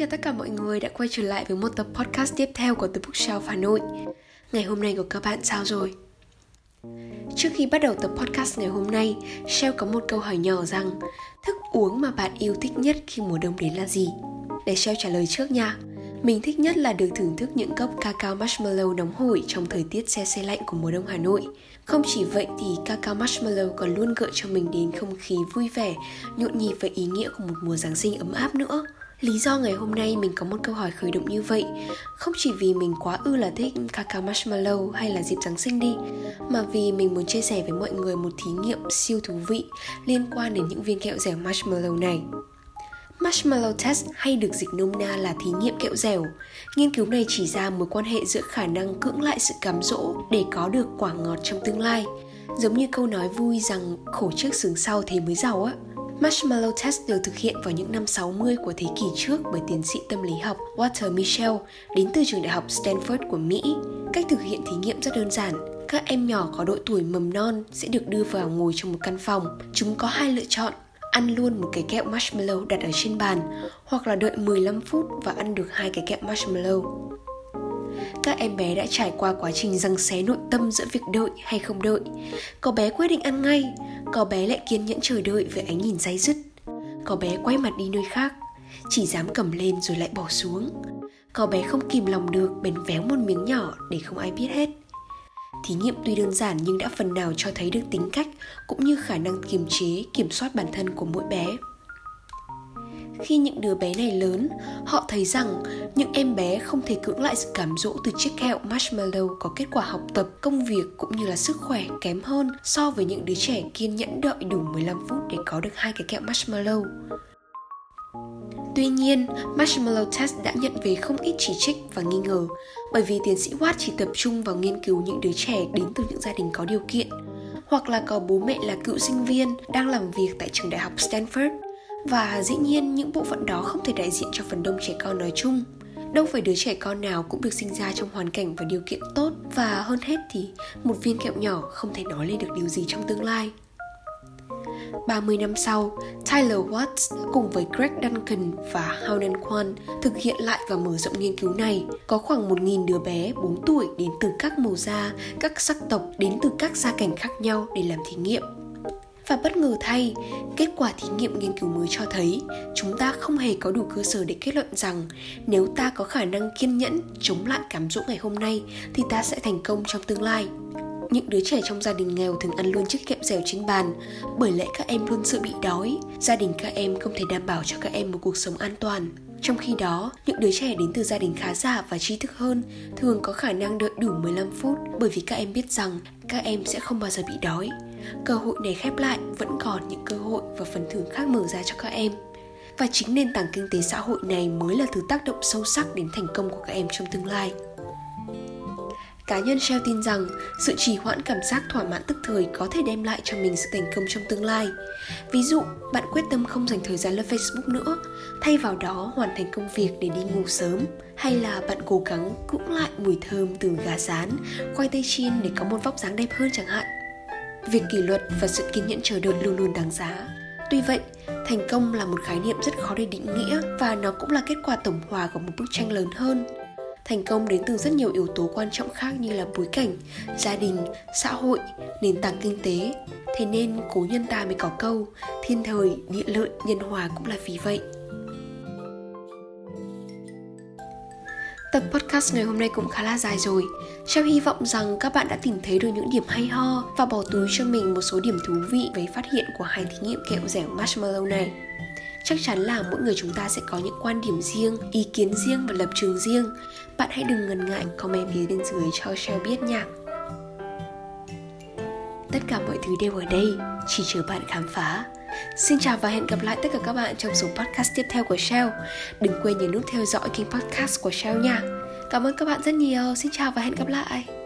Chào tất cả mọi người đã quay trở lại với một tập podcast tiếp theo của The Bookshelf Hà Nội. Ngày hôm nay của các bạn sao rồi? Trước khi bắt đầu tập podcast ngày hôm nay, Shell có một câu hỏi nhỏ rằng Thức uống mà bạn yêu thích nhất khi mùa đông đến là gì? Để Shell trả lời trước nha. Mình thích nhất là được thưởng thức những cốc cacao marshmallow nóng hổi trong thời tiết xe xe lạnh của mùa đông Hà Nội. Không chỉ vậy thì cacao marshmallow còn luôn gợi cho mình đến không khí vui vẻ, nhộn nhịp và ý nghĩa của một mùa Giáng sinh ấm áp nữa. Lý do ngày hôm nay mình có một câu hỏi khởi động như vậy Không chỉ vì mình quá ư là thích cacao marshmallow hay là dịp Giáng sinh đi, Mà vì mình muốn chia sẻ với mọi người một thí nghiệm siêu thú vị liên quan đến những viên kẹo dẻo marshmallow này Marshmallow test hay được dịch nôm na là thí nghiệm kẹo dẻo. Nghiên cứu này chỉ ra mối quan hệ giữa khả năng cưỡng lại sự cám dỗ để có được quả ngọt trong tương lai. Giống như câu nói vui rằng khổ trước sướng sau thế mới giàu á. Marshmallow Test được thực hiện vào những năm 60 của thế kỷ trước bởi tiến sĩ tâm lý học Walter Mischel đến từ trường đại học Stanford của Mỹ. Cách thực hiện thí nghiệm rất đơn giản. Các em nhỏ có độ tuổi mầm non sẽ được đưa vào ngồi trong một căn phòng. Chúng có hai lựa chọn ăn luôn một cái kẹo marshmallow đặt ở trên bàn, hoặc là đợi 15 phút và ăn được hai cái kẹo marshmallow. Các em bé đã trải qua quá trình răng xé nội tâm giữa việc đợi hay không đợi. Có bé quyết định ăn ngay, có bé lại kiên nhẫn chờ đợi với ánh nhìn day dứt. Có bé quay mặt đi nơi khác, chỉ dám cầm lên rồi lại bỏ xuống. Có bé không kìm lòng được bèn véo một miếng nhỏ để không ai biết hết. Thí nghiệm tuy đơn giản nhưng đã phần nào cho thấy được tính cách cũng như khả năng kiềm chế, kiểm soát bản thân của mỗi bé. Khi những đứa bé này lớn, họ thấy rằng những em bé không thể cưỡng lại sự cám dỗ từ chiếc kẹo marshmallow có kết quả học tập, công việc cũng như là sức khỏe kém hơn so với những đứa trẻ kiên nhẫn đợi đủ 15 phút để có được hai cái kẹo marshmallow. Tuy nhiên, Marshmallow Test đã nhận về không ít chỉ trích và nghi ngờ bởi vì tiến sĩ Watt chỉ tập trung vào nghiên cứu những đứa trẻ đến từ những gia đình có điều kiện hoặc là có bố mẹ là cựu sinh viên đang làm việc tại trường đại học Stanford và dĩ nhiên những bộ phận đó không thể đại diện cho phần đông trẻ con nói chung đâu phải đứa trẻ con nào cũng được sinh ra trong hoàn cảnh và điều kiện tốt và hơn hết thì một viên kẹo nhỏ không thể nói lên được điều gì trong tương lai 30 năm sau, Tyler Watts cùng với Greg Duncan và Howden Kwan thực hiện lại và mở rộng nghiên cứu này. Có khoảng 1.000 đứa bé 4 tuổi đến từ các màu da, các sắc tộc đến từ các gia cảnh khác nhau để làm thí nghiệm. Và bất ngờ thay, kết quả thí nghiệm nghiên cứu mới cho thấy chúng ta không hề có đủ cơ sở để kết luận rằng nếu ta có khả năng kiên nhẫn chống lại cám dỗ ngày hôm nay thì ta sẽ thành công trong tương lai. Những đứa trẻ trong gia đình nghèo thường ăn luôn chiếc kẹo dẻo trên bàn. Bởi lẽ các em luôn sợ bị đói. Gia đình các em không thể đảm bảo cho các em một cuộc sống an toàn. Trong khi đó, những đứa trẻ đến từ gia đình khá giả và trí thức hơn thường có khả năng đợi đủ 15 phút bởi vì các em biết rằng các em sẽ không bao giờ bị đói. Cơ hội này khép lại vẫn còn những cơ hội và phần thưởng khác mở ra cho các em. Và chính nền tảng kinh tế xã hội này mới là thứ tác động sâu sắc đến thành công của các em trong tương lai. Cá nhân Shell tin rằng sự trì hoãn cảm giác thỏa mãn tức thời có thể đem lại cho mình sự thành công trong tương lai. Ví dụ, bạn quyết tâm không dành thời gian lên Facebook nữa, thay vào đó hoàn thành công việc để đi ngủ sớm, hay là bạn cố gắng cưỡng lại mùi thơm từ gà rán, khoai tây chiên để có một vóc dáng đẹp hơn chẳng hạn. Việc kỷ luật và sự kiên nhẫn chờ đợi luôn luôn đáng giá. Tuy vậy, thành công là một khái niệm rất khó để định nghĩa và nó cũng là kết quả tổng hòa của một bức tranh lớn hơn. Thành công đến từ rất nhiều yếu tố quan trọng khác như là bối cảnh gia đình xã hội nền tảng kinh tế. Thế nên cố nhân ta mới có câu thiên thời địa lợi nhân hòa cũng là vì vậy. Tập podcast ngày hôm nay cũng khá là dài rồi. Trao hy vọng rằng các bạn đã tìm thấy được những điểm hay ho Và bỏ túi cho mình một số điểm thú vị về phát hiện của hai thí nghiệm kẹo dẻo marshmallow này. Chắc chắn là mỗi người chúng ta sẽ có những quan điểm riêng, ý kiến riêng và lập trường riêng. Bạn hãy đừng ngần ngại comment phía bên dưới cho share biết nha. Tất cả mọi thứ đều ở đây, chỉ chờ bạn khám phá. Xin chào và hẹn gặp lại tất cả các bạn trong số podcast tiếp theo của Shell. Đừng quên nhấn nút theo dõi kênh podcast của Shell nha. Cảm ơn các bạn rất nhiều. Xin chào và hẹn gặp lại.